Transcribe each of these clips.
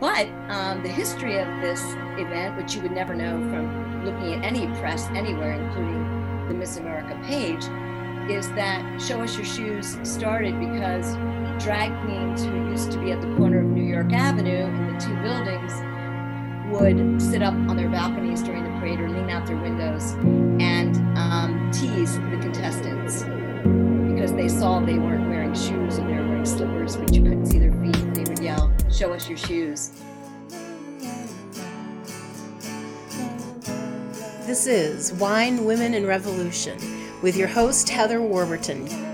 But um, the history of this event, which you would never know from looking at any press anywhere, including the Miss America page, is that Show Us Your Shoes started because drag queens who used to be at the corner of New York Avenue in the two buildings would sit up on their balconies during the parade or lean out their windows and um, tease the contestants because they saw they weren't wearing shoes or they were wearing slippers, but you couldn't see their feet. They would yell, Show us your shoes. This is Wine, Women, and Revolution with your host, Heather Warburton.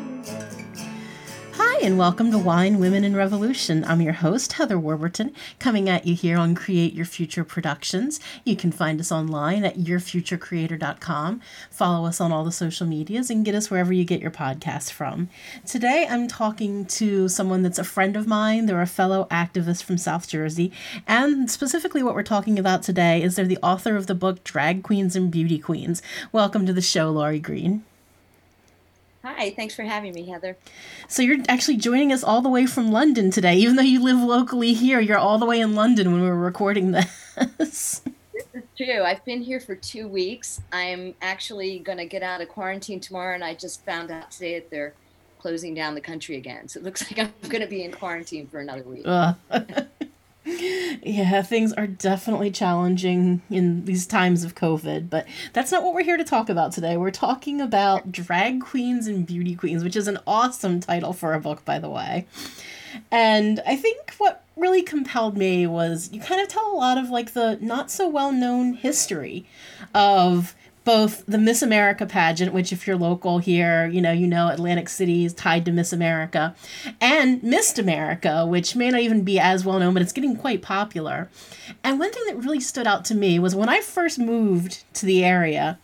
And welcome to Wine, Women, and Revolution. I'm your host, Heather Warburton, coming at you here on Create Your Future Productions. You can find us online at yourfuturecreator.com. Follow us on all the social medias and get us wherever you get your podcasts from. Today, I'm talking to someone that's a friend of mine. They're a fellow activist from South Jersey. And specifically, what we're talking about today is they're the author of the book Drag Queens and Beauty Queens. Welcome to the show, Laurie Green. Hi, thanks for having me, Heather. So you're actually joining us all the way from London today, even though you live locally here. You're all the way in London when we are recording this. This is true. I've been here for two weeks. I'm actually going to get out of quarantine tomorrow, and I just found out today that they're closing down the country again. So it looks like I'm going to be in quarantine for another week. Uh. yeah, things are definitely challenging in these times of COVID, but that's not what we're here to talk about today. We're talking about drag queens and beauty queens, which is an awesome title for a book, by the way. And I think what really compelled me was you kind of tell a lot of like the not so well known history of both the Miss America pageant, which if you're local here, you know, you know Atlantic City is tied to Miss America, and Miss'd America, which may not even be as well known, but it's getting quite popular. And one thing that really stood out to me was when I first moved to the area,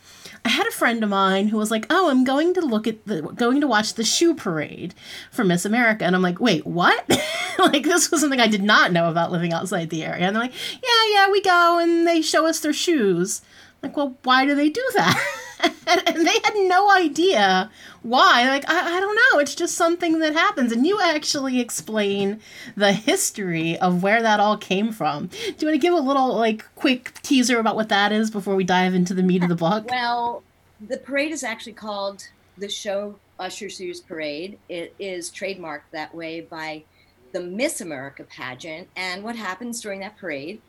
I had a friend of mine who was like, "Oh, I'm going to look at the going to watch the shoe parade for Miss America." And I'm like, "Wait, what?" like this was something I did not know about living outside the area. And they're like, "Yeah, yeah, we go and they show us their shoes." Like, well, why do they do that? and they had no idea why. Like, I, I don't know. It's just something that happens. And you actually explain the history of where that all came from. Do you want to give a little, like, quick teaser about what that is before we dive into the meat of the uh, book? Well, the parade is actually called the Show Us Your Shoes Parade. It is trademarked that way by the Miss America pageant. And what happens during that parade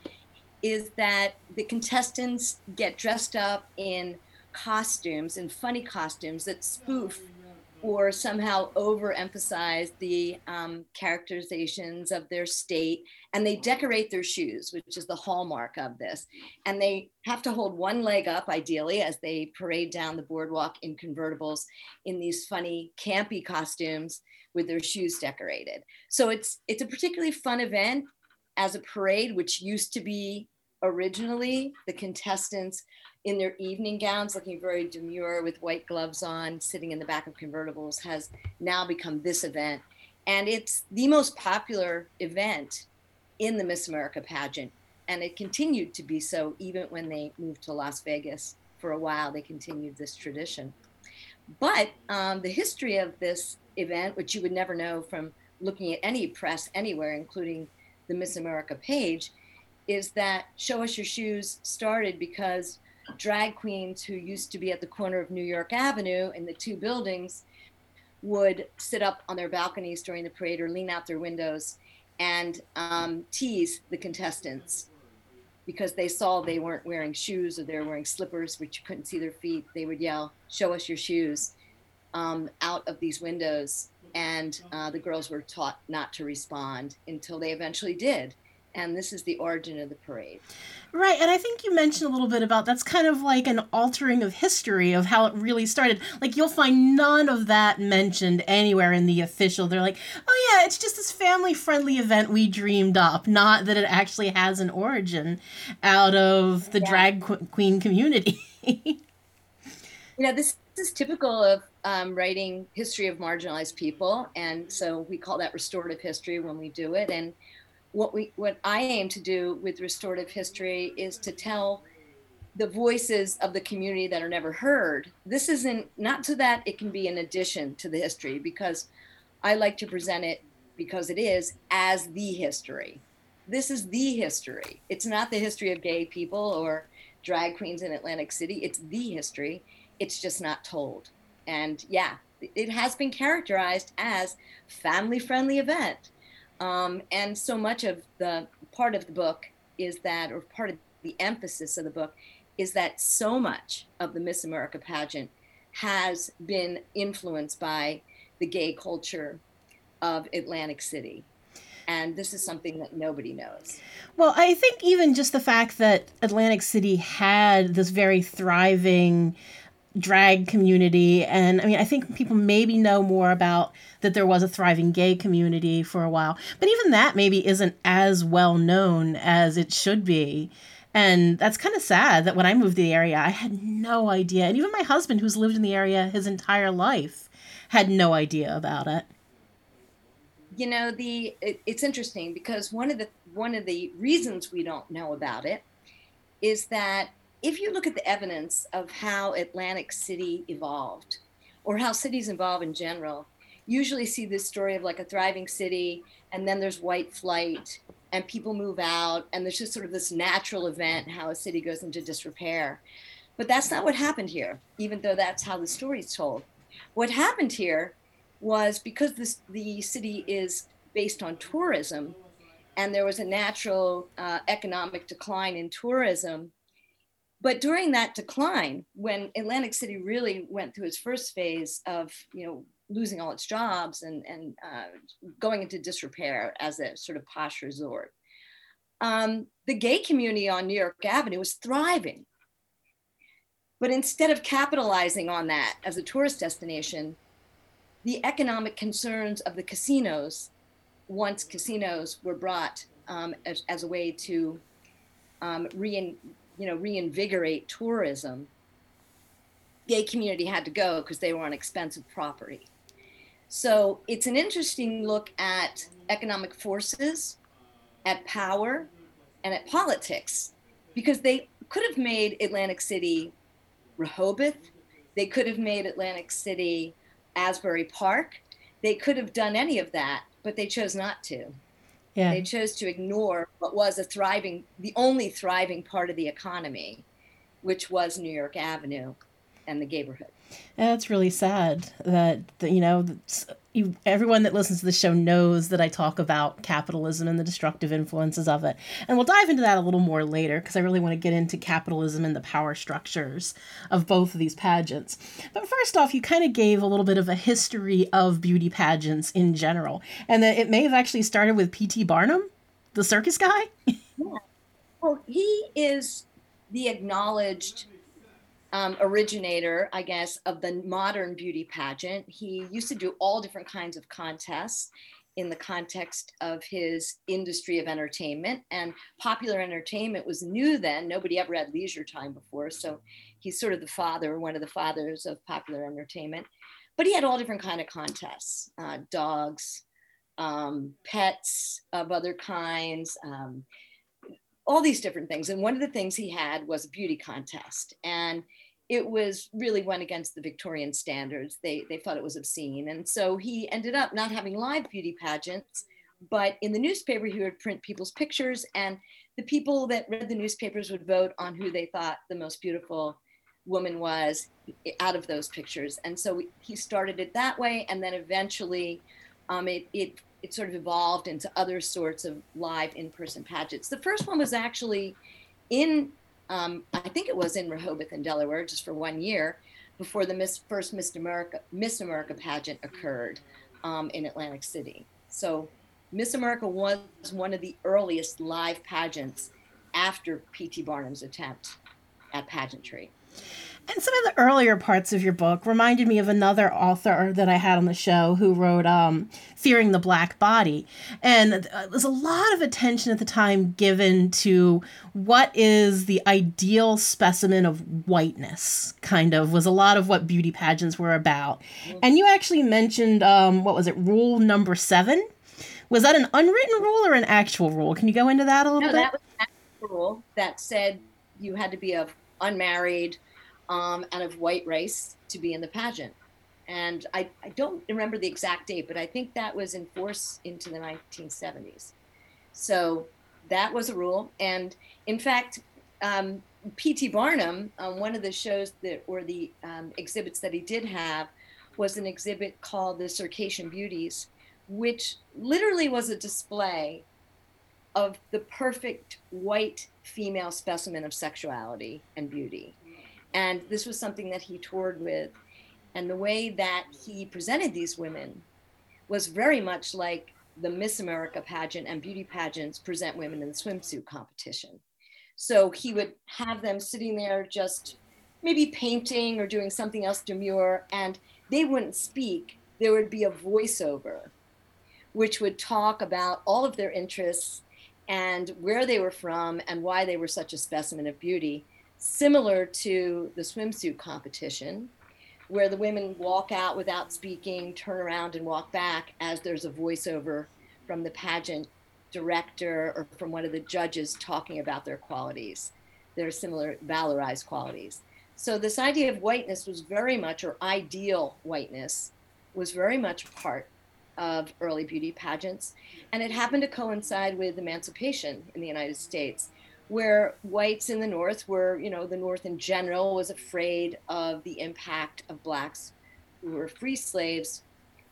is that the contestants get dressed up in costumes and funny costumes that spoof or somehow overemphasize the um, characterizations of their state. And they decorate their shoes which is the hallmark of this. And they have to hold one leg up ideally as they parade down the boardwalk in convertibles in these funny campy costumes with their shoes decorated. So it's it's a particularly fun event as a parade which used to be originally the contestants in their evening gowns looking very demure with white gloves on sitting in the back of convertibles has now become this event. And it's the most popular event in the miss america pageant. And it continued to be so even when they moved to las vegas. For a while they continued this tradition. But um, the history of this event which you would never know from looking at any press anywhere including the miss america page is that Show Us Your Shoes started because drag queens who used to be at the corner of New York Avenue in the two buildings would sit up on their balconies during the parade or lean out their windows and um, tease the contestants because they saw they weren't wearing shoes or they were wearing slippers, which you couldn't see their feet. They would yell, Show us your shoes um, out of these windows. And uh, the girls were taught not to respond until they eventually did and this is the origin of the parade. Right, and I think you mentioned a little bit about that's kind of like an altering of history of how it really started. Like you'll find none of that mentioned anywhere in the official. They're like, "Oh yeah, it's just this family-friendly event we dreamed up, not that it actually has an origin out of the yeah. drag queen community." you know, this is typical of um, writing history of marginalized people, and so we call that restorative history when we do it, and what we what I aim to do with restorative history is to tell the voices of the community that are never heard. This isn't not so that it can be an addition to the history because I like to present it because it is as the history. this is the history. It's not the history of gay people or drag queens in Atlantic City. It's the history. It's just not told. And yeah, it has been characterized as family friendly event. Um, and so much of the part of the book is that, or part of the emphasis of the book is that so much of the Miss America pageant has been influenced by the gay culture of Atlantic City. And this is something that nobody knows. Well, I think even just the fact that Atlantic City had this very thriving drag community. And i mean i think people maybe know more about that there was a thriving gay community for a while. But even that maybe isn't as well known as it should be. And that's kind of sad that when i moved to the area i had no idea. And even my husband who's lived in the area his entire life had no idea about it. You know the it, it's interesting because one of the one of the reasons we don't know about it is that if you look at the evidence of how Atlantic City evolved or how cities evolve in general, usually see this story of like a thriving city and then there's white flight and people move out and there's just sort of this natural event how a city goes into disrepair. But that's not what happened here, even though that's how the story is told. What happened here was because this, the city is based on tourism and there was a natural uh, economic decline in tourism, but during that decline, when Atlantic City really went through its first phase of, you know, losing all its jobs and, and uh, going into disrepair as a sort of posh resort, um, the gay community on New York Avenue was thriving. But instead of capitalizing on that as a tourist destination, the economic concerns of the casinos, once casinos were brought um, as, as, a way to um, rein, you know, reinvigorate tourism, gay community had to go because they were on expensive property. So it's an interesting look at economic forces, at power, and at politics, because they could have made Atlantic City Rehoboth. They could have made Atlantic City Asbury Park. They could have done any of that, but they chose not to. Yeah. They chose to ignore what was a thriving, the only thriving part of the economy, which was New York Avenue and the neighborhood. Eh, That's really sad that, you know, you, everyone that listens to the show knows that I talk about capitalism and the destructive influences of it. And we'll dive into that a little more later because I really want to get into capitalism and the power structures of both of these pageants. But first off, you kind of gave a little bit of a history of beauty pageants in general. And that it may have actually started with P.T. Barnum, the circus guy. yeah. Well, he is the acknowledged um, originator, I guess, of the modern beauty pageant. He used to do all different kinds of contests in the context of his industry of entertainment. And popular entertainment was new then. Nobody ever had leisure time before. So he's sort of the father, one of the fathers of popular entertainment. But he had all different kind of contests, uh, dogs, um, pets of other kinds, um, all these different things. And one of the things he had was a beauty contest. And it was really went against the Victorian standards. They, they thought it was obscene. And so he ended up not having live beauty pageants, but in the newspaper, he would print people's pictures, and the people that read the newspapers would vote on who they thought the most beautiful woman was out of those pictures. And so he started it that way, and then eventually um, it, it it sort of evolved into other sorts of live in-person pageants. The first one was actually in, um, I think it was in Rehoboth in Delaware, just for one year, before the Miss, first Miss America Miss America pageant occurred um, in Atlantic City. So Miss America was one of the earliest live pageants after P.T. Barnum's attempt at pageantry. And some of the earlier parts of your book reminded me of another author that I had on the show who wrote um, Fearing the Black Body. And uh, was a lot of attention at the time given to what is the ideal specimen of whiteness, kind of, was a lot of what beauty pageants were about. And you actually mentioned, um, what was it, rule number seven? Was that an unwritten rule or an actual rule? Can you go into that a little no, bit? that was an actual rule that said you had to be of unmarried um, and of white race to be in the pageant. And I, I don't remember the exact date, but I think that was in force into the 1970s. So that was a rule. And in fact, um, P.T. Barnum, um, one of the shows that or the um, exhibits that he did have was an exhibit called the Circassian Beauties, which literally was a display of the perfect white female specimen of sexuality and beauty. And this was something that he toured with. And the way that he presented these women was very much like the Miss America pageant and beauty pageants present women in the swimsuit competition. So he would have them sitting there just maybe painting or doing something else demure, and they wouldn't speak. There would be a voiceover, which would talk about all of their interests and where they were from and why they were such a specimen of beauty, similar to the swimsuit competition, where the women walk out without speaking, turn around and walk back as there's a voiceover from the pageant director or from one of the judges talking about their qualities, their similar valorized qualities. So this idea of whiteness was very much, or ideal whiteness, was very much part of early beauty pageants. And it happened to coincide with emancipation in the United States, where whites in the North were, you know, the North in general was afraid of the impact of blacks who were free slaves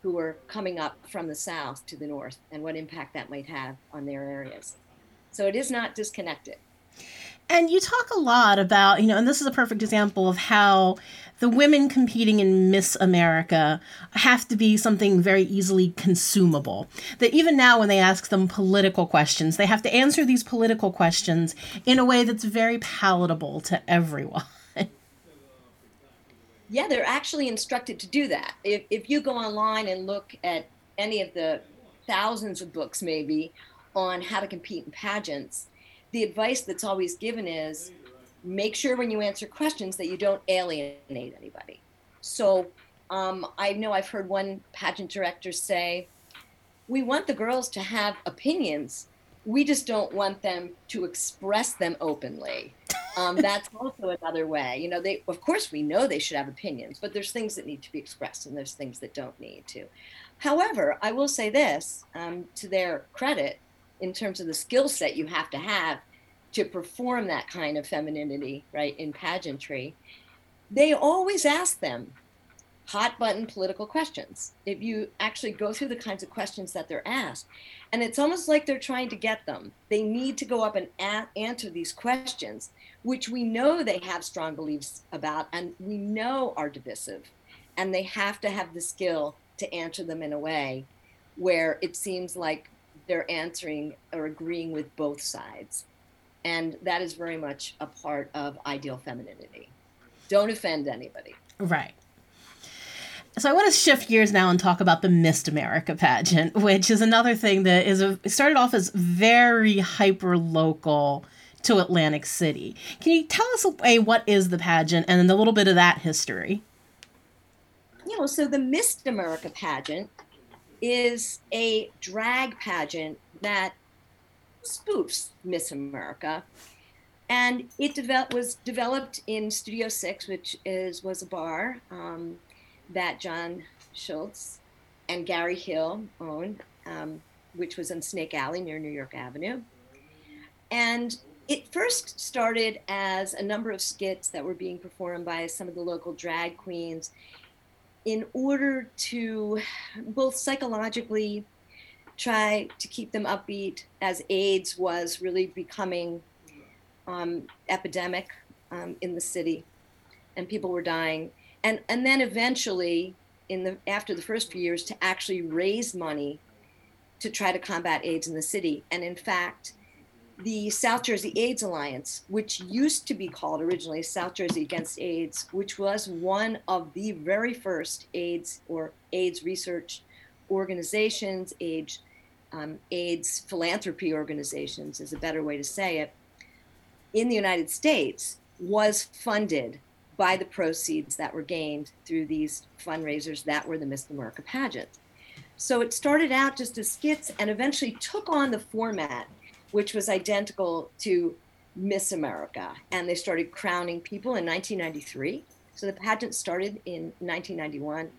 who were coming up from the South to the North and what impact that might have on their areas. So it is not disconnected. And you talk a lot about, you know, and this is a perfect example of how the women competing in Miss America have to be something very easily consumable. That even now, when they ask them political questions, they have to answer these political questions in a way that's very palatable to everyone. yeah, they're actually instructed to do that. If, if you go online and look at any of the thousands of books, maybe, on how to compete in pageants, the advice that's always given is make sure when you answer questions that you don't alienate anybody. So um, I know I've heard one pageant director say, we want the girls to have opinions. We just don't want them to express them openly. Um, that's also another way. You know, they of course we know they should have opinions, but there's things that need to be expressed and there's things that don't need to. However, I will say this um, to their credit, in terms of the skill set you have to have to perform that kind of femininity, right, in pageantry, they always ask them hot button political questions. If you actually go through the kinds of questions that they're asked, and it's almost like they're trying to get them. They need to go up and a- answer these questions, which we know they have strong beliefs about and we know are divisive. And they have to have the skill to answer them in a way where it seems like they're answering or agreeing with both sides. And that is very much a part of ideal femininity. Don't offend anybody. Right. So I want to shift gears now and talk about the Miss'd America pageant, which is another thing that is a, started off as very hyper local to Atlantic City. Can you tell us a, what is the pageant and then a little bit of that history? You know, so the Miss America pageant is a drag pageant that spoofs Miss'd America. And it was developed in Studio Six, which is was a bar um, that John Schultz and Gary Hill owned, um, which was in Snake Alley near New York Avenue. And it first started as a number of skits that were being performed by some of the local drag queens in order to both psychologically try to keep them upbeat as AIDS was really becoming um, epidemic um, in the city, and people were dying. And and then eventually, in the after the first few years, to actually raise money to try to combat AIDS in the city. And in fact, the South Jersey AIDS Alliance, which used to be called originally South Jersey Against AIDS, which was one of the very first AIDS or AIDS research organizations, AIDS um, AIDS philanthropy organizations, is a better way to say it, in the United States was funded by the proceeds that were gained through these fundraisers that were the Miss'd America pageant. So it started out just as skits and eventually took on the format, which was identical to Miss America. And they started crowning people in 1993. So the pageant started in 1991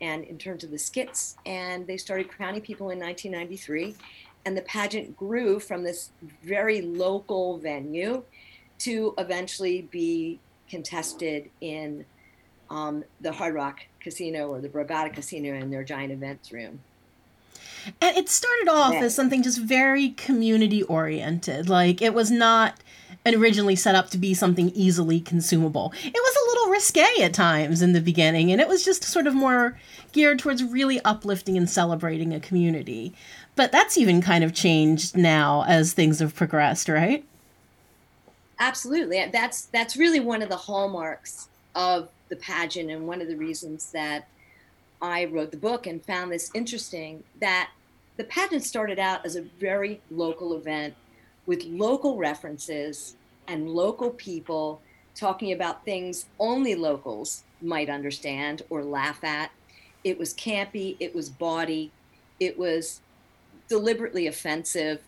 and in terms of the skits. And they started crowning people in 1993. and the pageant grew from this very local venue to eventually be contested in um, the Hard Rock Casino or the Borgata Casino in their giant events room. And it started off yeah. as something just very community oriented. Like it was not originally set up to be something easily consumable. It was a little risque at times in the beginning, and it was just sort of more geared towards really uplifting and celebrating a community. But that's even kind of changed now as things have progressed, right? Absolutely. That's that's really one of the hallmarks of the pageant and one of the reasons that I wrote the book and found this interesting that the pageant started out as a very local event with local references and local people talking about things only locals might understand or laugh at. It was campy, it was bawdy, it was deliberately offensive,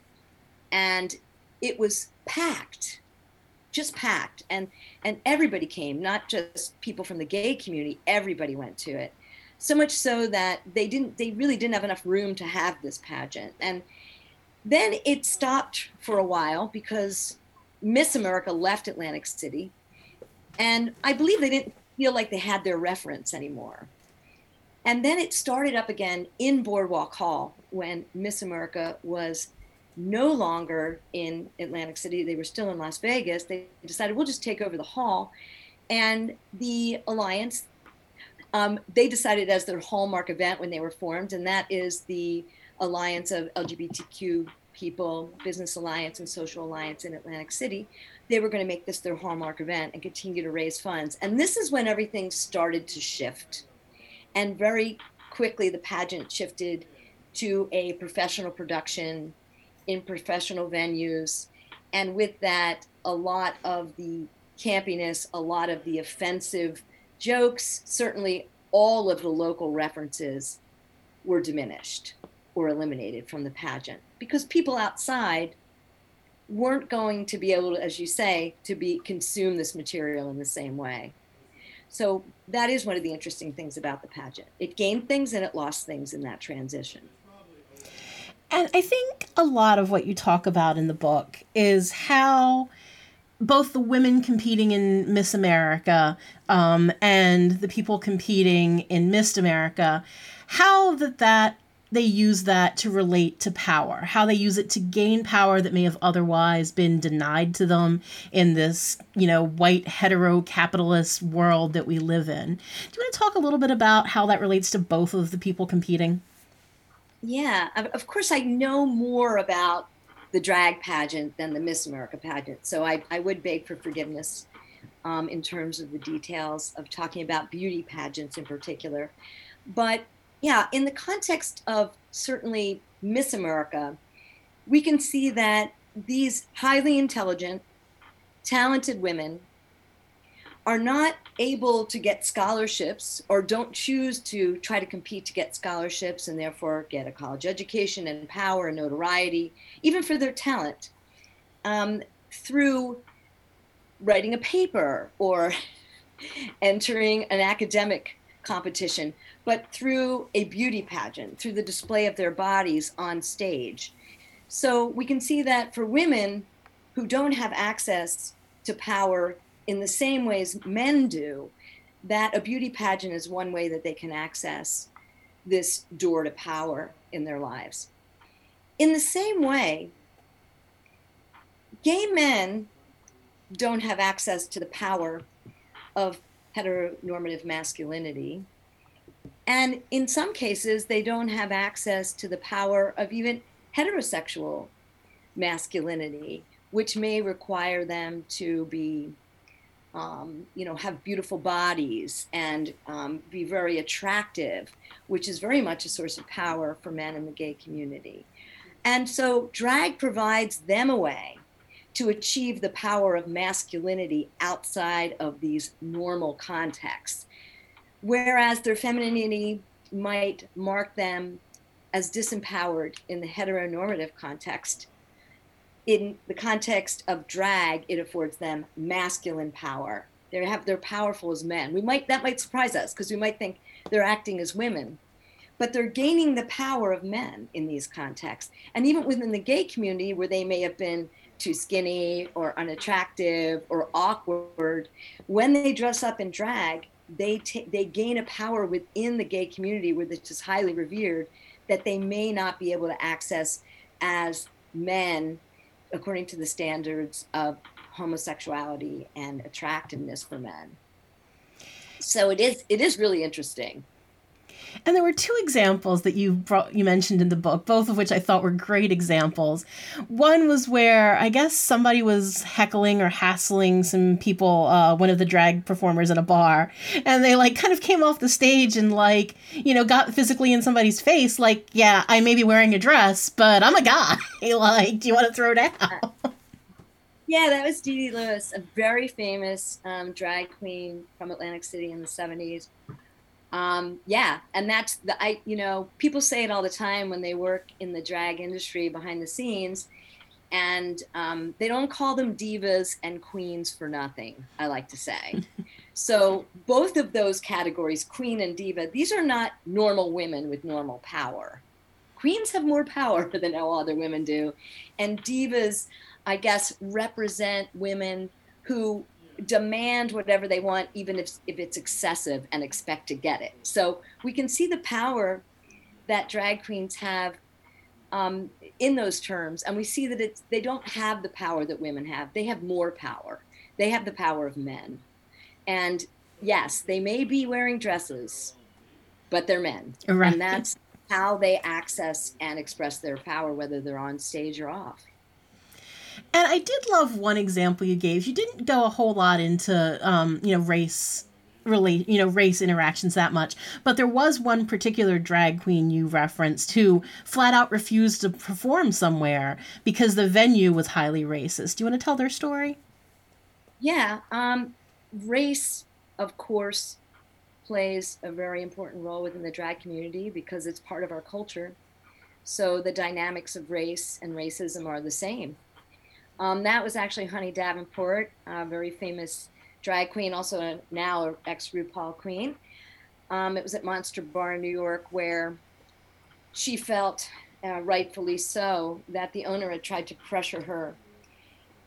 and it was packed, just packed. And and everybody came, not just people from the gay community, everybody went to it so much so that they didn't they really didn't have enough room to have this pageant. And then it stopped for a while because miss america left atlantic city and i believe they didn't feel like they had their reference anymore. And then it started up again in boardwalk hall when miss america was no longer in atlantic city. They were still in las vegas. They decided we'll just take over the hall. And the alliance um, they decided as their hallmark event when they were formed, and that is the Alliance of LGBTQ People, Business Alliance, and Social Alliance in Atlantic City. They were going to make this their hallmark event and continue to raise funds. And this is when everything started to shift. And very quickly, the pageant shifted to a professional production in professional venues. And with that, a lot of the campiness, a lot of the offensive jokes, certainly all of the local references were diminished or eliminated from the pageant because people outside weren't going to be able to, as you say, to be consume this material in the same way. So that is one of the interesting things about the pageant. It gained things and it lost things in that transition. And I think a lot of what you talk about in the book is how both the women competing in Miss America um, and the people competing in Miss'd America, how that that they use that to relate to power, how they use it to gain power that may have otherwise been denied to them in this, you know, white hetero capitalist world that we live in. Do you want to talk a little bit about how that relates to both of the people competing? Yeah, of course, I know more about the drag pageant than the Miss America pageant. So I, I would beg for forgiveness um, in terms of the details of talking about beauty pageants in particular. But yeah, in the context of certainly Miss America, we can see that these highly intelligent, talented women are not able to get scholarships or don't choose to try to compete to get scholarships and therefore get a college education and power and notoriety, even for their talent, um, through writing a paper or entering an academic competition, but through a beauty pageant, through the display of their bodies on stage. So we can see that for women who don't have access to power in the same ways men do, that a beauty pageant is one way that they can access this door to power in their lives. In the same way, gay men don't have access to the power of heteronormative masculinity. And in some cases, they don't have access to the power of even heterosexual masculinity, which may require them to be um, you know, have beautiful bodies and um, be very attractive, which is very much a source of power for men in the gay community. And so drag provides them a way to achieve the power of masculinity outside of these normal contexts. Whereas their femininity might mark them as disempowered in the heteronormative context, in the context of drag, it affords them masculine power. They have they're powerful as men. We might that might surprise us because we might think they're acting as women, but they're gaining the power of men in these contexts. And even within the gay community, where they may have been too skinny or unattractive or awkward, when they dress up in drag, they t- they gain a power within the gay community, where which is highly revered, that they may not be able to access as men, according to the standards of homosexuality and attractiveness for men. So it is it is really interesting. And there were two examples that you brought, you mentioned in the book, both of which I thought were great examples. One was where I guess somebody was heckling or hassling some people, uh, one of the drag performers in a bar, and they like kind of came off the stage and like you know got physically in somebody's face, like yeah, I may be wearing a dress, but I'm a guy. like, do you want to throw down? Yeah, that was Dee Dee Lewis, a very famous um, drag queen from Atlantic City in the 70s um, yeah and that's the i you know people say it all the time when they work in the drag industry behind the scenes and um, they don't call them divas and queens for nothing i like to say. So both of those categories queen and diva these are not normal women with normal power. Queens have more power than all other women do and divas i guess represent women who demand whatever they want, even if, if it's excessive, and expect to get it. So we can see the power that drag queens have um, in those terms, and we see that it's they don't have the power that women have. They have more power. They have the power of men, and yes, they may be wearing dresses, but they're men, right. and that's how they access and express their power, whether they're on stage or off. And I did love one example you gave. You didn't go a whole lot into, um, you know, race really you know race interactions that much but there was one particular drag queen you referenced who flat out refused to perform somewhere because the venue was highly racist. Do you want to tell their story? Yeah um, race of course plays a very important role within the drag community because it's part of our culture. So the dynamics of race and racism are the same um, that was actually Honey Davenport, a very famous drag queen, also a, now an ex RuPaul queen. Um, it was at Monster Bar, in New York, where she felt, uh, rightfully so, that the owner had tried to pressure her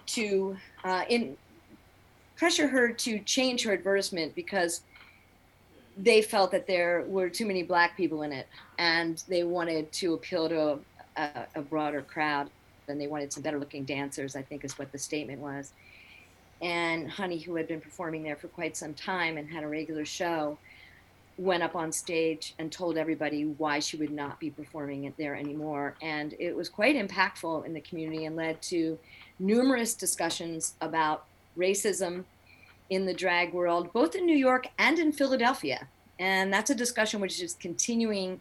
to uh, in pressure her to change her advertisement because they felt that there were too many black people in it and they wanted to appeal to a, a, a broader crowd and they wanted some better looking dancers, I think is what the statement was. And Honey, who had been performing there for quite some time and had a regular show, went up on stage and told everybody why she would not be performing it there anymore. And it was quite impactful in the community and led to numerous discussions about racism in the drag world, both in New York and in Philadelphia. And that's a discussion which is continuing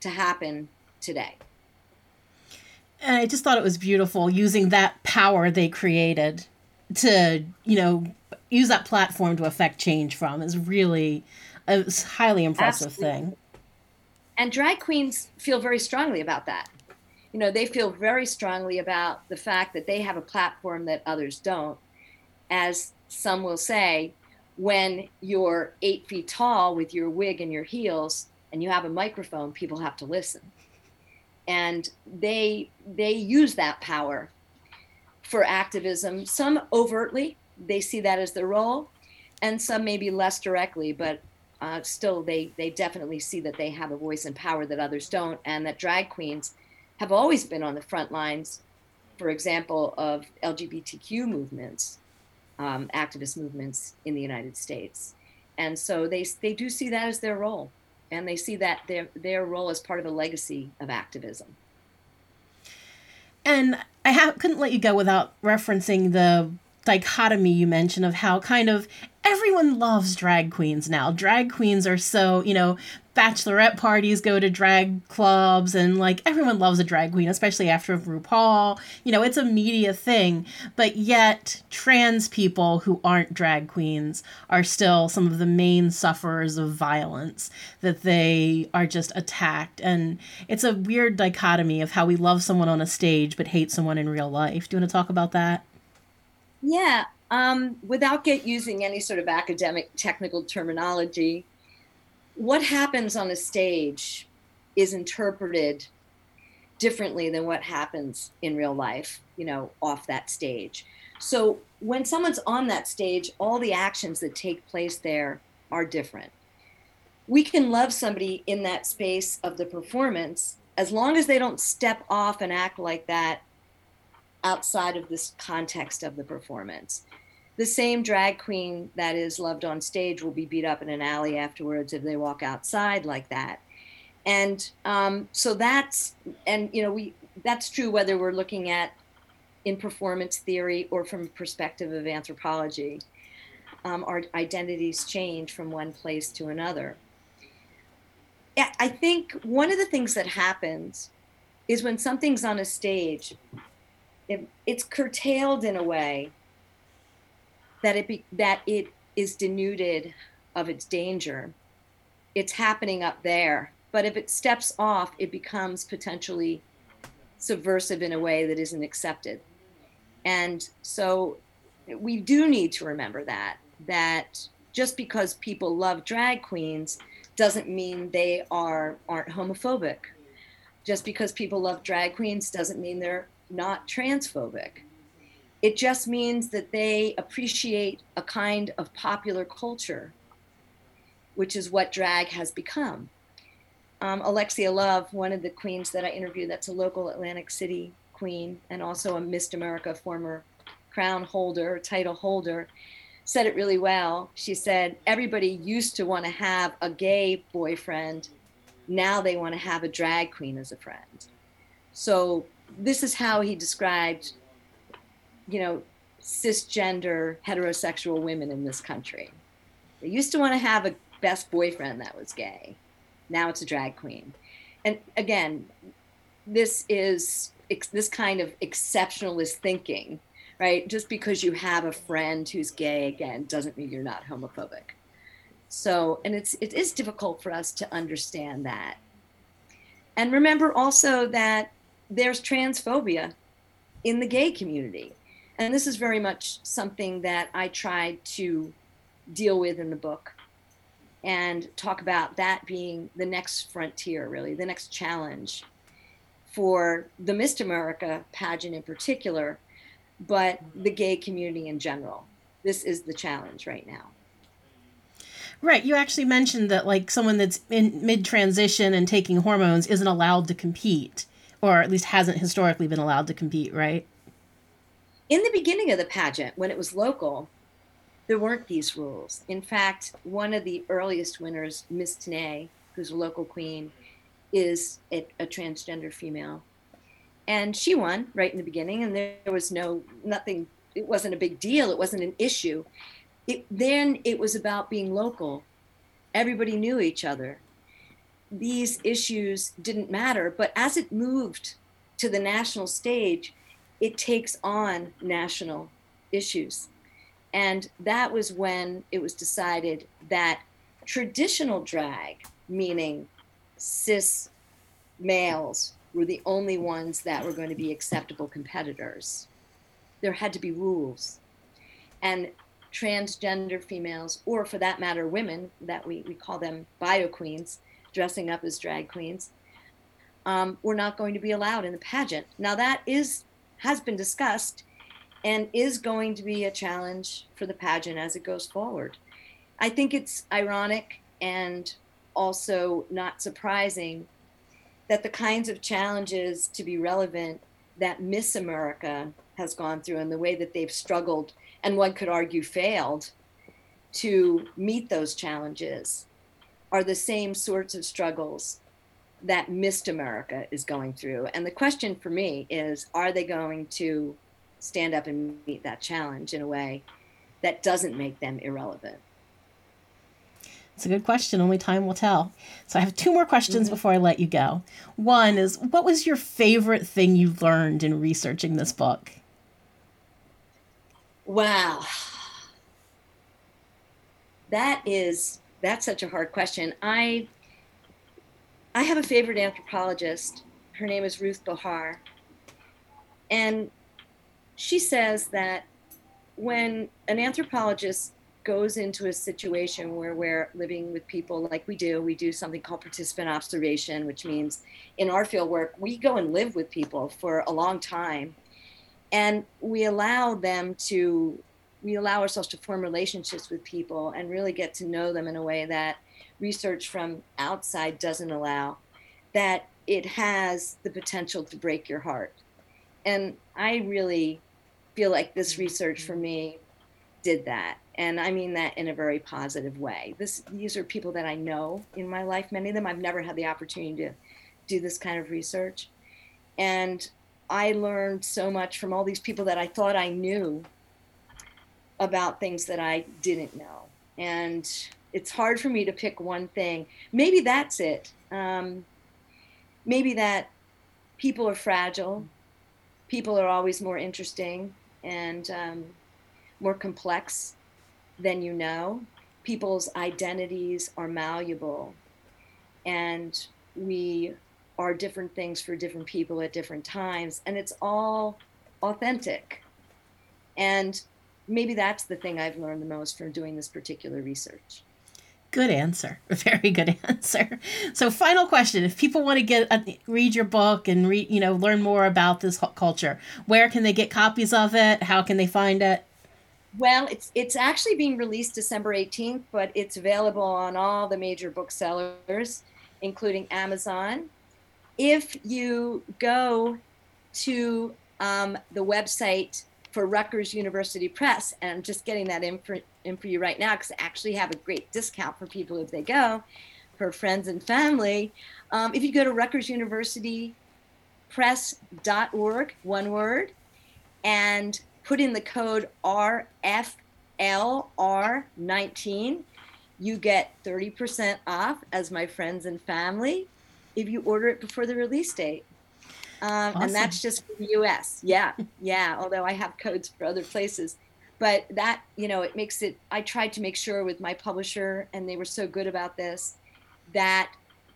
to happen today and I just thought it was beautiful using that power they created to, you know, use that platform to affect change from is really a highly impressive Absolutely. thing. And drag queens feel very strongly about that. You know, they feel very strongly about the fact that they have a platform that others don't. As some will say, when you're eight feet tall with your wig and your heels and you have a microphone, people have to listen and they they use that power for activism. Some overtly they see that as their role and some maybe less directly but uh, still they they definitely see that they have a voice and power that others don't and that drag queens have always been on the front lines for example of lgbtq movements um, activist movements in the united states. And so they they do see that as their role and they see that their their role as part of a legacy of activism. And I ha- couldn't let you go without referencing the dichotomy you mentioned of how kind of everyone loves drag queens now. Drag queens are so, you know, bachelorette parties go to drag clubs and like everyone loves a drag queen, especially after RuPaul. You know, it's a media thing. But yet, trans people who aren't drag queens are still some of the main sufferers of violence, that they are just attacked. And it's a weird dichotomy of how we love someone on a stage but hate someone in real life. Do you want to talk about that? Yeah, um, without get using any sort of academic technical terminology, what happens on a stage is interpreted differently than what happens in real life, you know, off that stage. So when someone's on that stage, all the actions that take place there are different. We can love somebody in that space of the performance as long as they don't step off and act like that outside of this context of the performance. The same drag queen that is loved on stage will be beat up in an alley afterwards if they walk outside like that. And um, so that's, and you know, we that's true whether we're looking at in performance theory or from a perspective of anthropology. Um, our identities change from one place to another. I think one of the things that happens is when something's on a stage, it, it's curtailed in a way that it be, that it is denuded of its danger. It's happening up there, but if it steps off, it becomes potentially subversive in a way that isn't accepted. And so we do need to remember that that just because people love drag queens doesn't mean they are aren't homophobic. Just because people love drag queens doesn't mean they're not transphobic. It just means that they appreciate a kind of popular culture, which is what drag has become. Um, Alexia Love, one of the queens that I interviewed, that's a local Atlantic City queen and also a Miss'd America former crown holder, title holder, said it really well. She said, Everybody used to want to have a gay boyfriend. Now they want to have a drag queen as a friend. So, this is how he described, you know, cisgender heterosexual women in this country. They used to want to have a best boyfriend that was gay. Now it's a drag queen. And again, this is this kind of exceptionalist thinking right? Just because you have a friend who's gay again doesn't mean you're not homophobic. So, and it's it is difficult for us to understand that. And remember also that there's transphobia in the gay community. And this is very much something that I tried to deal with in the book and talk about that being the next frontier, really, the next challenge for the Miss'd America pageant in particular, but the gay community in general. This is the challenge right now. Right. You actually mentioned that, like, someone that's in mid transition and taking hormones isn't allowed to compete, or at least hasn't historically been allowed to compete, right? In the beginning of the pageant, when it was local, there weren't these rules. In fact, one of the earliest winners, Miss Tanae, who's a local queen, is a, a transgender female and she won right in the beginning and there was no nothing it wasn't a big deal it wasn't an issue it, then it was about being local everybody knew each other these issues didn't matter but as it moved to the national stage it takes on national issues and that was when it was decided that traditional drag meaning cis males were the only ones that were going to be acceptable competitors. There had to be rules. And transgender females, or for that matter, women, that we, we call them bio queens, dressing up as drag queens, um, were not going to be allowed in the pageant. Now that is has been discussed and is going to be a challenge for the pageant as it goes forward. I think it's ironic and also not surprising that the kinds of challenges to be relevant that Miss America has gone through and the way that they've struggled and one could argue failed to meet those challenges are the same sorts of struggles that Miss'd America is going through. And the question for me is are they going to stand up and meet that challenge in a way that doesn't make them irrelevant? It's a good question. Only time will tell. So I have two more questions mm-hmm. before I let you go. One is what was your favorite thing you learned in researching this book? Wow. That is that's such a hard question. I I have a favorite anthropologist. Her name is Ruth Behar. And she says that when an anthropologist goes into a situation where we're living with people like we do. We do something called participant observation, which means in our field work, we go and live with people for a long time. And we allow them to, we allow ourselves to form relationships with people and really get to know them in a way that research from outside doesn't allow, that it has the potential to break your heart. And I really feel like this research for me did that. And i mean that in a very positive way. This these are people that i know in my life. Many of them i've never had the opportunity to do this kind of research. And i learned so much from all these people that i thought i knew about things that i didn't know. And it's hard for me to pick one thing. Maybe that's it. Um, maybe that people are fragile. People are always more interesting and um, more complex than you know. People's identities are malleable, and we are different things for different people at different times, and it's all authentic. And maybe that's the thing I've learned the most from doing this particular research. Good answer. A very good answer. So, final question: If people want to get uh, read your book and read, you know, learn more about this culture, where can they get copies of it? How can they find it? Well, it's it's actually being released December 18th, but it's available on all the major booksellers, including Amazon. If you go to um, the website for Rutgers University Press, and I'm just getting that in for, in for you right now because I actually have a great discount for people if they go, for friends and family. Um, if you go to Rutgers University Press.org, one word, and put in the code RFLR19, you get 30% off as my friends and family if you order it before the release date. Um, awesome. And that's just for the US. Yeah, yeah. Although I have codes for other places. But that, you know, it makes it, I tried to make sure with my publisher, and they were so good about this, that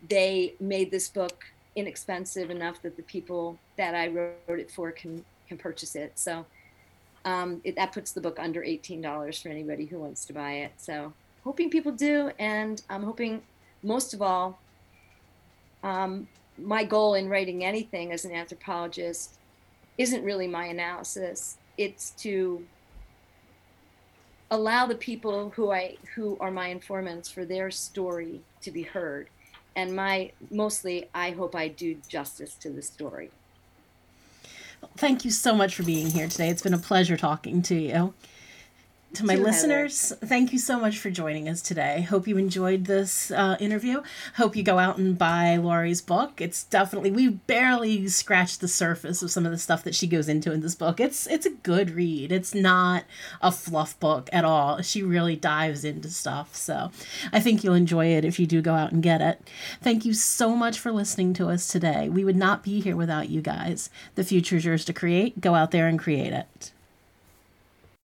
they made this book inexpensive enough that the people that I wrote it for can can purchase it. So um, it, that puts the book under $18 for anybody who wants to buy it. So hoping people do, and I'm hoping most of all, um, my goal in writing anything as an anthropologist isn't really my analysis. It's to allow the people who I who are my informants for their story to be heard. And my mostly I hope I do justice to the story. Thank you so much for being here today. It's been a pleasure talking to you. To my listeners, Heather. thank you so much for joining us today. Hope you enjoyed this uh, interview. Hope you go out and buy Laurie's book. It's definitely we barely scratched the surface of some of the stuff that she goes into in this book. It's it's a good read. It's not a fluff book at all. She really dives into stuff. So I think you'll enjoy it if you do go out and get it. Thank you so much for listening to us today. We would not be here without you guys. The future is yours to create. Go out there and create it.